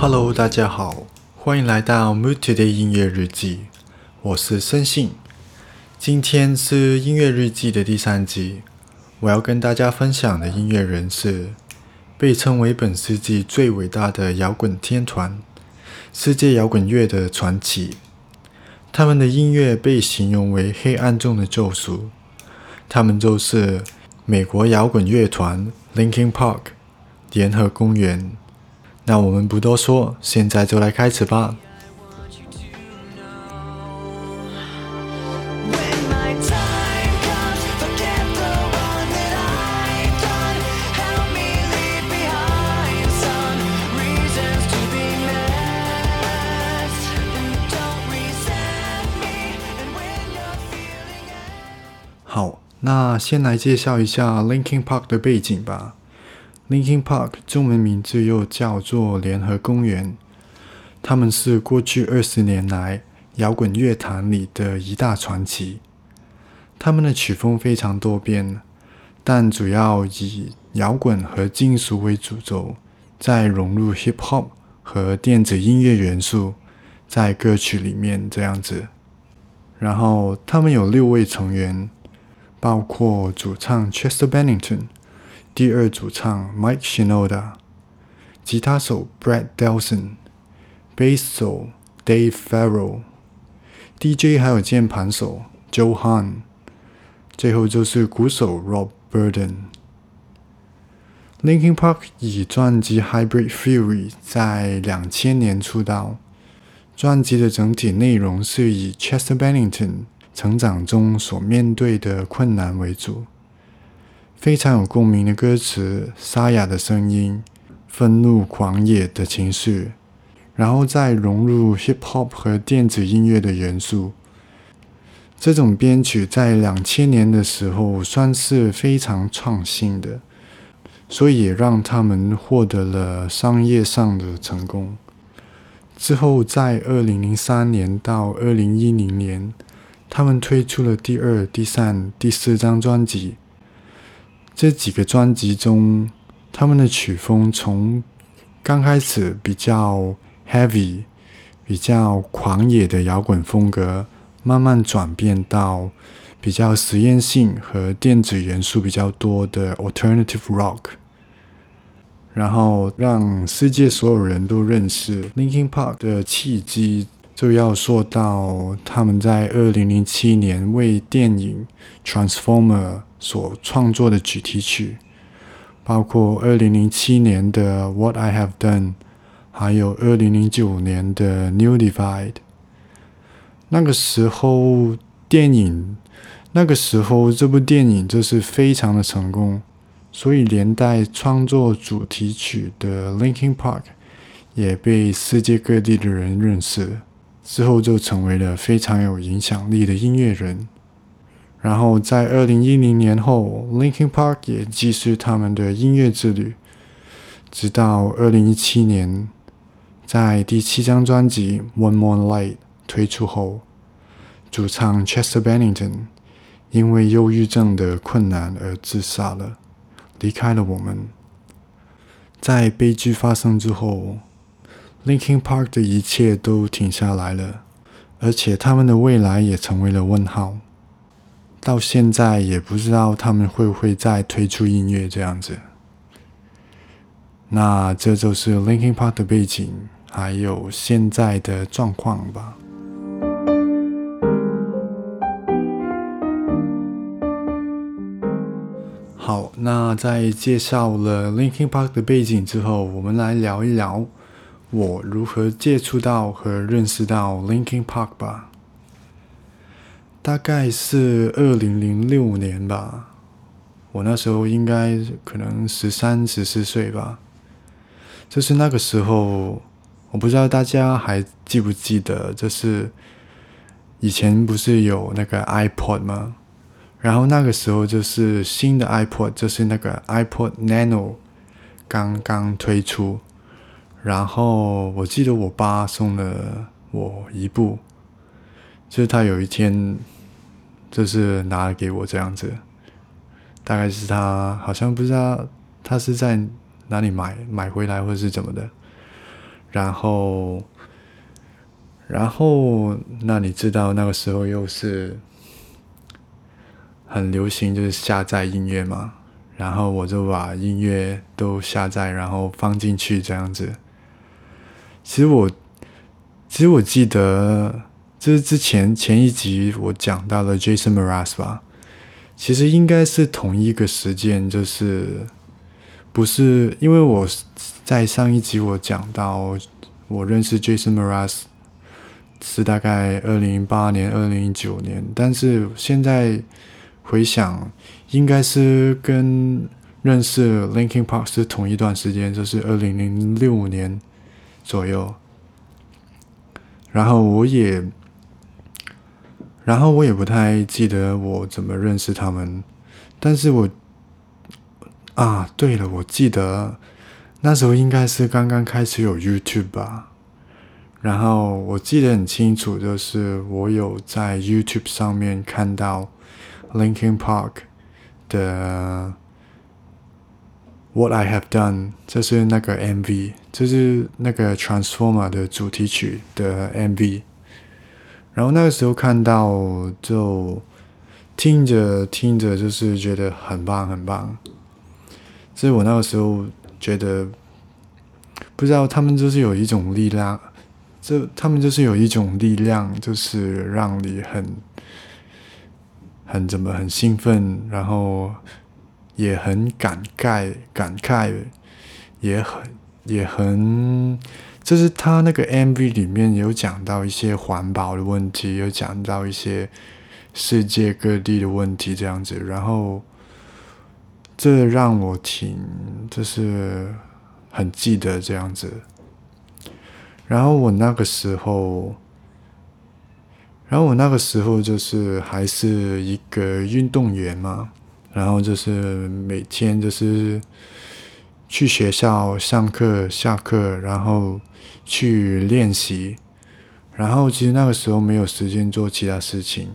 Hello，大家好，欢迎来到 Mood Today 音乐日记，我是森信。今天是音乐日记的第三集，我要跟大家分享的音乐人是被称为本世纪最伟大的摇滚天团——世界摇滚乐的传奇。他们的音乐被形容为黑暗中的救赎。他们就是美国摇滚乐团 Linkin Park（ 联合公园）。那我们不多说，现在就来开始吧。好，那先来介绍一下 Linkin Park 的背景吧。Linkin Park 中文名字又叫做联合公园，他们是过去二十年来摇滚乐坛里的一大传奇。他们的曲风非常多变，但主要以摇滚和金属为主轴，再融入 Hip Hop 和电子音乐元素在歌曲里面这样子。然后他们有六位成员，包括主唱 Chester Bennington。第二主唱 Mike Shinoda，吉他手 Brad Delson，贝斯手 Dave Farrell，DJ 还有键盘手 Joe Hahn，最后就是鼓手 Rob Burden。Linkin Park 以专辑《Hybrid Theory》在两千年出道，专辑的整体内容是以 Chester Bennington 成长中所面对的困难为主。非常有共鸣的歌词，沙哑的声音，愤怒狂野的情绪，然后再融入 hip hop 和电子音乐的元素。这种编曲在两千年的时候算是非常创新的，所以也让他们获得了商业上的成功。之后，在二零零三年到二零一零年，他们推出了第二、第三、第四张专辑。这几个专辑中，他们的曲风从刚开始比较 heavy、比较狂野的摇滚风格，慢慢转变到比较实验性和电子元素比较多的 alternative rock，然后让世界所有人都认识 Linkin Park 的契机。就要说到他们在二零零七年为电影《Transformer》所创作的主题曲，包括二零零七年的《What I Have Done》，还有二零零九年的《New Divide》。那个时候，电影那个时候这部电影就是非常的成功，所以连带创作主题曲的 Linkin Park 也被世界各地的人认识。之后就成为了非常有影响力的音乐人。然后在二零一零年后，Linkin Park 也继续他们的音乐之旅，直到二零一七年，在第七张专辑《One More Light》推出后，主唱 Chester Bennington 因为忧郁症的困难而自杀了，离开了我们。在悲剧发生之后。Linkin Park 的一切都停下来了，而且他们的未来也成为了问号。到现在也不知道他们会不会再推出音乐这样子。那这就是 Linkin Park 的背景，还有现在的状况吧。好，那在介绍了 Linkin Park 的背景之后，我们来聊一聊。我如何接触到和认识到 Linkin Park 吧？大概是二零零六年吧，我那时候应该可能十三、十四岁吧。就是那个时候，我不知道大家还记不记得，就是以前不是有那个 iPod 吗？然后那个时候就是新的 iPod，就是那个 iPod Nano 刚刚推出。然后我记得我爸送了我一部，就是他有一天就是拿给我这样子，大概是他好像不知道他是在哪里买买回来或者是怎么的。然后，然后那你知道那个时候又是很流行，就是下载音乐嘛。然后我就把音乐都下载，然后放进去这样子。其实我，其实我记得，这是之前前一集我讲到了 Jason Mraz 吧，其实应该是同一个时间，就是不是因为我在上一集我讲到我认识 Jason Mraz 是大概二零零八年、二零零九年，但是现在回想，应该是跟认识 Linkin Park 是同一段时间，就是二零零六年。左右，然后我也，然后我也不太记得我怎么认识他们，但是我，啊，对了，我记得那时候应该是刚刚开始有 YouTube 吧，然后我记得很清楚，就是我有在 YouTube 上面看到 Linkin Park 的。What I have done，这是那个 MV，这是那个 Transformer 的主题曲的 MV。然后那个时候看到，就听着听着，就是觉得很棒很棒。所以我那个时候觉得，不知道他们就是有一种力量，这他们就是有一种力量，就是让你很很怎么很兴奋，然后。也很感慨，感慨，也很也很，就是他那个 MV 里面有讲到一些环保的问题，有讲到一些世界各地的问题这样子，然后这让我挺就是很记得这样子。然后我那个时候，然后我那个时候就是还是一个运动员嘛。然后就是每天就是去学校上课、下课，然后去练习。然后其实那个时候没有时间做其他事情，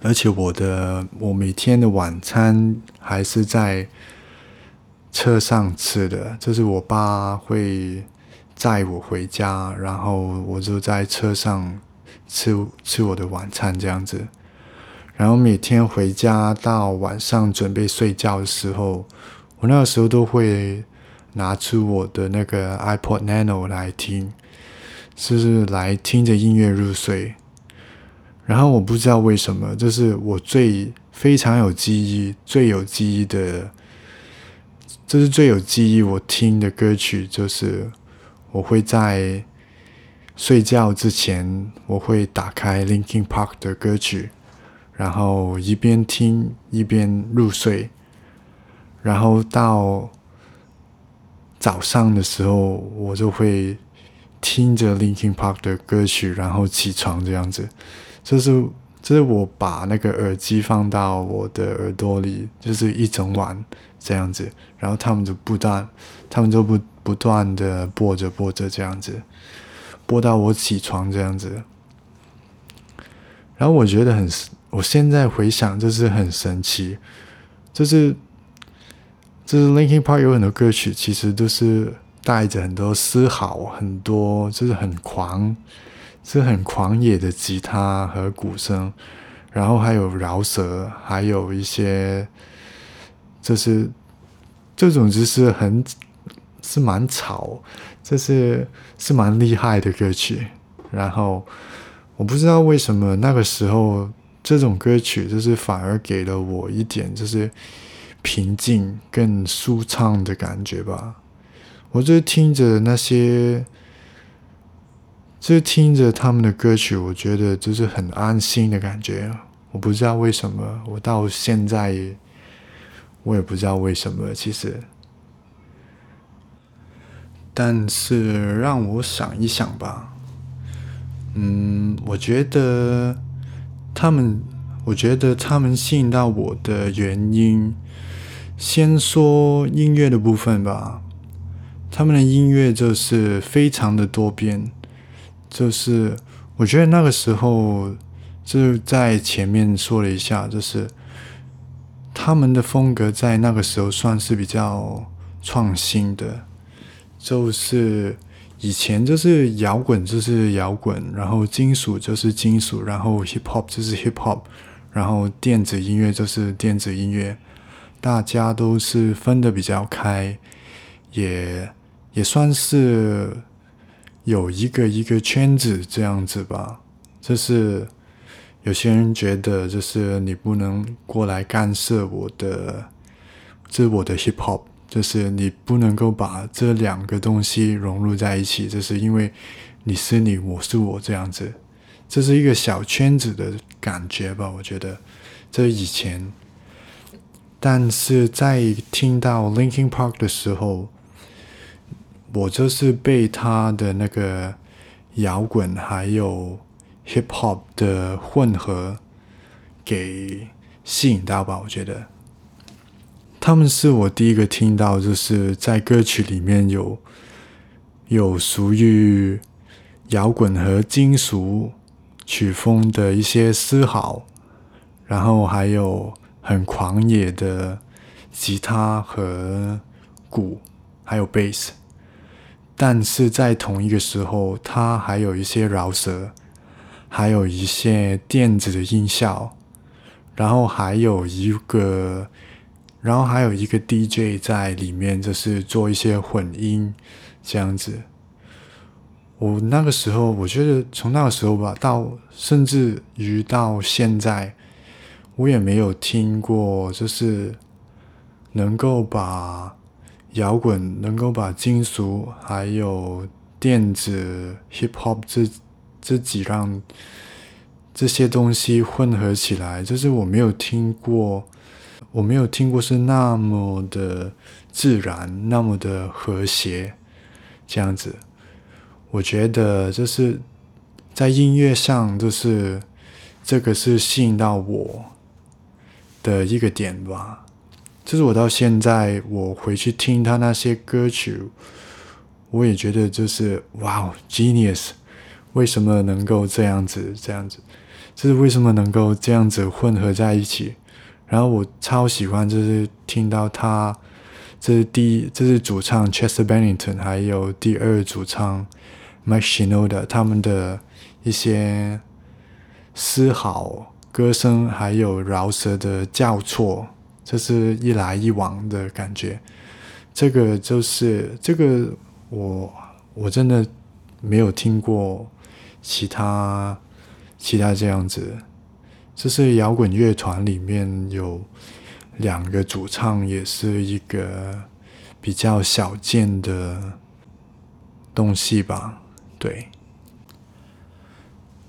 而且我的我每天的晚餐还是在车上吃的，就是我爸会载我回家，然后我就在车上吃吃我的晚餐这样子。然后每天回家到晚上准备睡觉的时候，我那个时候都会拿出我的那个 iPod Nano 来听，就是来听着音乐入睡。然后我不知道为什么，这是我最非常有记忆、最有记忆的，这是最有记忆我听的歌曲，就是我会在睡觉之前，我会打开 Linkin Park 的歌曲。然后一边听一边入睡，然后到早上的时候，我就会听着 Linkin Park 的歌曲，然后起床这样子。这是这是我把那个耳机放到我的耳朵里，就是一整晚这样子。然后他们就不断，他们就不不断的播着播着这样子，播到我起床这样子。然后我觉得很。我现在回想，就是很神奇，就是就是 Linkin Park 有很多歌曲，其实都是带着很多嘶吼，很多就是很狂，是很狂野的吉他和鼓声，然后还有饶舌，还有一些就是这种就是很是蛮吵，这是是蛮厉害的歌曲。然后我不知道为什么那个时候。这种歌曲就是反而给了我一点就是平静、更舒畅的感觉吧。我就听着那些，就听着他们的歌曲，我觉得就是很安心的感觉。我不知道为什么，我到现在我也不知道为什么。其实，但是让我想一想吧，嗯，我觉得他们，我觉得他们吸引到我的原因，先说音乐的部分吧。他们的音乐就是非常的多变，就是我觉得那个时候就是在前面说了一下，就是他们的风格在那个时候算是比较创新的，就是以前就是摇滚就是摇滚，然后金属就是金属，然后 hip hop 就是 hip hop，然后电子音乐就是电子音乐，大家都是分的比较开，也。也算是有一个一个圈子这样子吧，就是有些人觉得，就是你不能过来干涉我的，这是我的 hip hop，就是你不能够把这两个东西融入在一起，就是因为你是你，我是我这样子，这是一个小圈子的感觉吧，我觉得这以前，但是在听到 Linkin Park 的时候。我就是被他的那个摇滚还有 hip hop 的混合给吸引到吧，我觉得他们是我第一个听到，就是在歌曲里面有有属于摇滚和金属曲风的一些丝毫，然后还有很狂野的吉他和鼓，还有贝斯。但是在同一个时候，它还有一些饶舌，还有一些电子的音效，然后还有一个，然后还有一个 DJ 在里面，就是做一些混音这样子。我那个时候，我觉得从那个时候吧，到甚至于到现在，我也没有听过，就是能够把。摇滚能够把金属还有电子 hip hop 这这几样这些东西混合起来，就是我没有听过，我没有听过是那么的自然，那么的和谐这样子。我觉得就是在音乐上，就是这个是吸引到我的一个点吧。就是我到现在，我回去听他那些歌曲，我也觉得就是哇哦，genius，为什么能够这样子这样子？就是为什么能够这样子混合在一起？然后我超喜欢，就是听到他，这是第一，这是主唱 Chester Bennington，还有第二主唱 Mike Shinoda 他们的一些嘶嚎、歌声，还有饶舌的叫错。这是一来一往的感觉，这个就是这个我我真的没有听过其他其他这样子，这是摇滚乐团里面有两个主唱，也是一个比较少见的东西吧，对。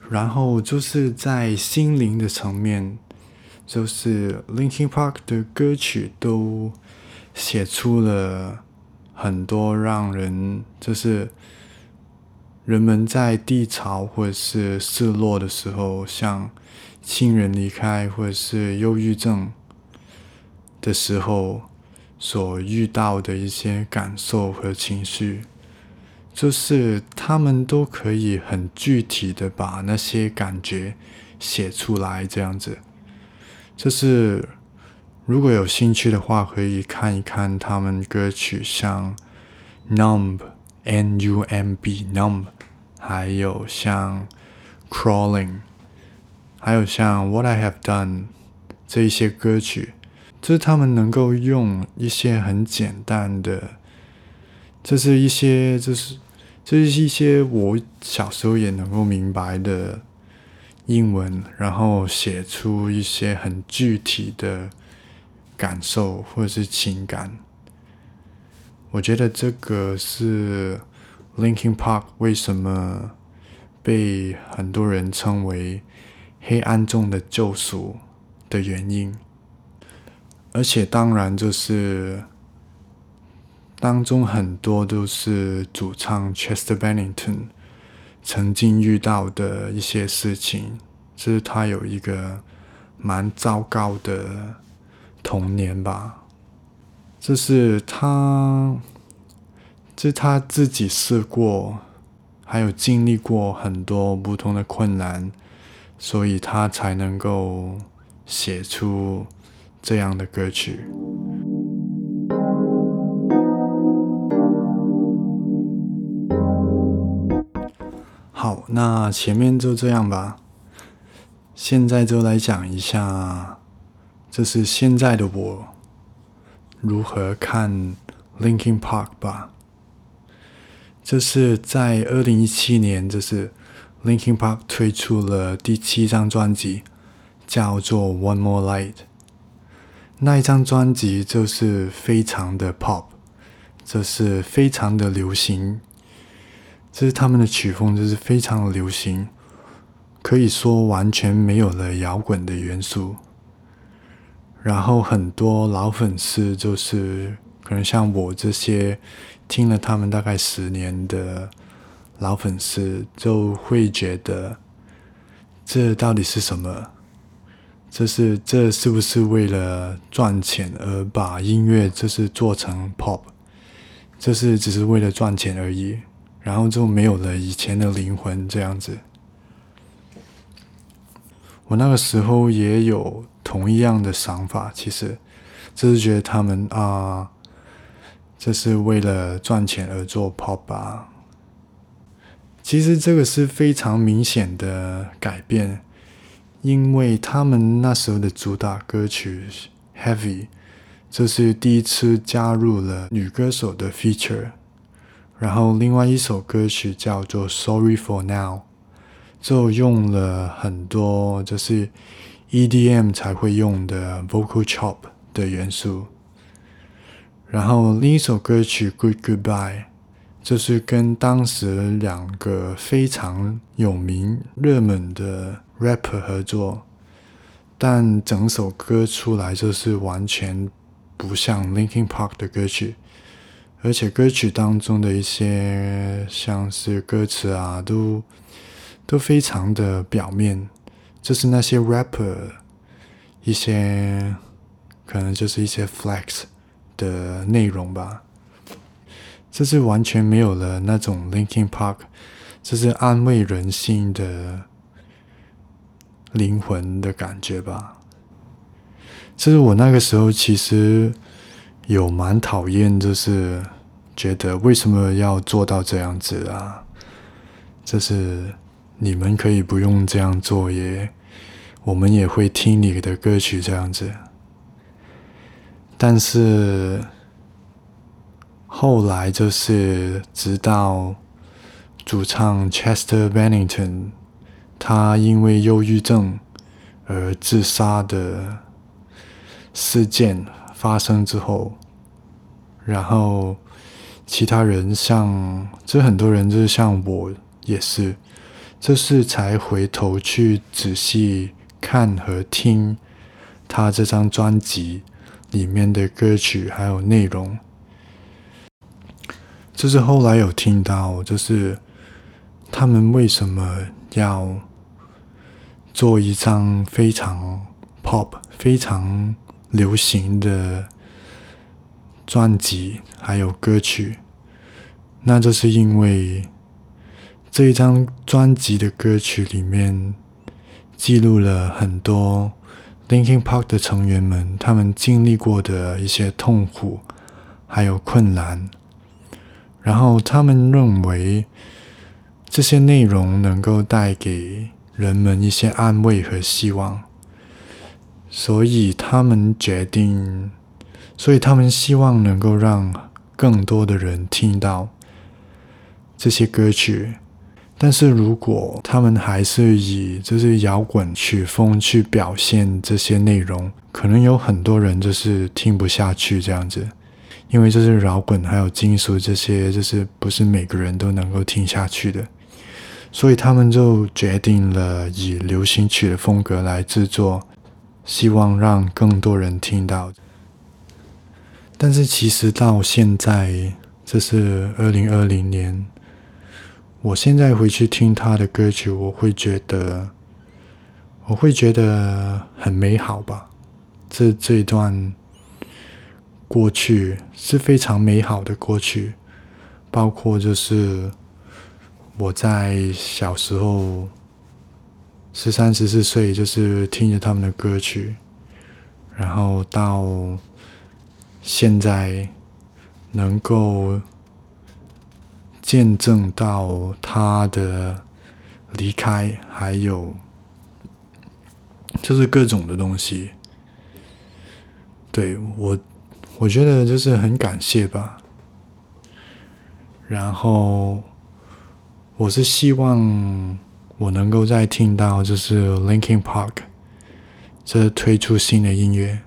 然后就是在心灵的层面。就是 Linkin Park 的歌曲都写出了很多让人就是人们在低潮或者是失落的时候，像亲人离开或者是忧郁症的时候所遇到的一些感受和情绪，就是他们都可以很具体的把那些感觉写出来，这样子。就是如果有兴趣的话，可以看一看他们歌曲，像《Numb》（N U M B）、《Numb》，还有像《Crawling》，还有像《What I Have Done》这一些歌曲，就是他们能够用一些很简单的，这是一些，就是这是一些我小时候也能够明白的。英文，然后写出一些很具体的感受或者是情感。我觉得这个是 Linkin Park 为什么被很多人称为黑暗中的救赎的原因。而且，当然就是当中很多都是主唱 Chester Bennington 曾经遇到的一些事情，就是他有一个蛮糟糕的童年吧，这是他，这是他自己试过，还有经历过很多不同的困难，所以他才能够写出这样的歌曲。那前面就这样吧。现在就来讲一下，这是现在的我如何看 Linkin Park 吧。这是在二零一七年，这是 Linkin Park 推出了第七张专辑，叫做《One More Light》。那一张专辑就是非常的 pop，这是非常的流行。这是他们的曲风，就是非常的流行，可以说完全没有了摇滚的元素。然后很多老粉丝，就是可能像我这些听了他们大概十年的老粉丝，就会觉得这到底是什么？这是这是不是为了赚钱而把音乐就是做成 pop？这是只是为了赚钱而已。然后就没有了以前的灵魂，这样子。我那个时候也有同一样的想法，其实就是觉得他们啊，这是为了赚钱而做 pop 吧。其实这个是非常明显的改变，因为他们那时候的主打歌曲《Heavy》，这是第一次加入了女歌手的 feature。然后另外一首歌曲叫做《Sorry for Now》，就用了很多就是 EDM 才会用的 Vocal Chop 的元素。然后另一首歌曲《Good Goodbye》，就是跟当时两个非常有名、热门的 rapper 合作，但整首歌出来就是完全不像 Linkin Park 的歌曲。而且歌曲当中的一些像是歌词啊，都都非常的表面，就是那些 rapper 一些可能就是一些 flex 的内容吧，这是完全没有了那种 Linkin Park，这是安慰人心的灵魂的感觉吧。这是我那个时候其实。有蛮讨厌，就是觉得为什么要做到这样子啊？就是你们可以不用这样做，耶我们也会听你的歌曲这样子。但是后来就是直到主唱 Chester Bennington 他因为忧郁症而自杀的事件发生之后。然后，其他人像，这很多人就是像我也是，就是才回头去仔细看和听他这张专辑里面的歌曲还有内容。就是后来有听到，就是他们为什么要做一张非常 pop、非常流行的。专辑还有歌曲，那就是因为这一张专辑的歌曲里面记录了很多 Linkin Park 的成员们他们经历过的一些痛苦还有困难，然后他们认为这些内容能够带给人们一些安慰和希望，所以他们决定。所以他们希望能够让更多的人听到这些歌曲，但是如果他们还是以就是摇滚曲风去表现这些内容，可能有很多人就是听不下去这样子，因为这是摇滚还有金属这些，就是不是每个人都能够听下去的，所以他们就决定了以流行曲的风格来制作，希望让更多人听到。但是其实到现在，这是二零二零年，我现在回去听他的歌曲，我会觉得，我会觉得很美好吧。这这一段过去是非常美好的过去，包括就是我在小时候十三十四岁，就是听着他们的歌曲，然后到。现在能够见证到他的离开，还有就是各种的东西，对我，我觉得就是很感谢吧。然后我是希望我能够再听到，就是 Linkin Park 这推出新的音乐。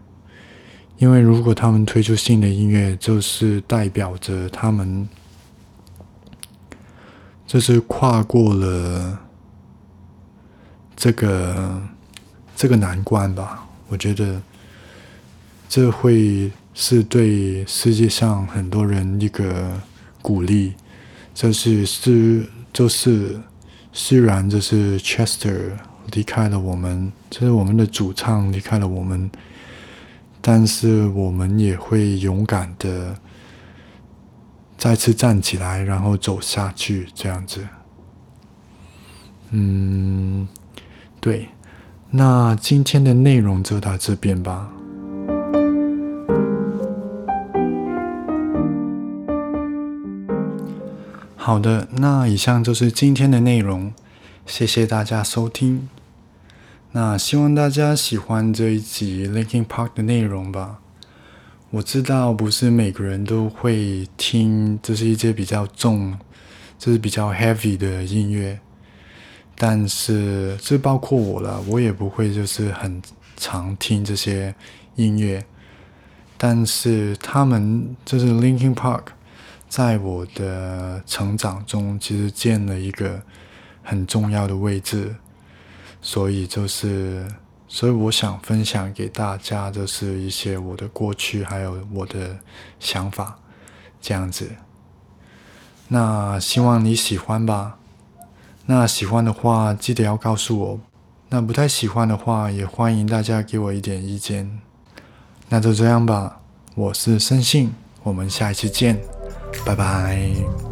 因为如果他们推出新的音乐，就是代表着他们就是跨过了这个这个难关吧。我觉得这会是对世界上很多人一个鼓励。就是是就是虽然就是 Chester 离开了我们，就是我们的主唱离开了我们。但是我们也会勇敢的再次站起来，然后走下去，这样子。嗯，对。那今天的内容就到这边吧。好的，那以上就是今天的内容，谢谢大家收听。那希望大家喜欢这一集 Linkin Park 的内容吧。我知道不是每个人都会听，这是一些比较重，这是比较 heavy 的音乐。但是这包括我了，我也不会就是很常听这些音乐。但是他们就是 Linkin Park，在我的成长中其实建了一个很重要的位置。所以就是，所以我想分享给大家，就是一些我的过去，还有我的想法，这样子。那希望你喜欢吧。那喜欢的话，记得要告诉我。那不太喜欢的话，也欢迎大家给我一点意见。那就这样吧。我是生信，我们下一期见，拜拜。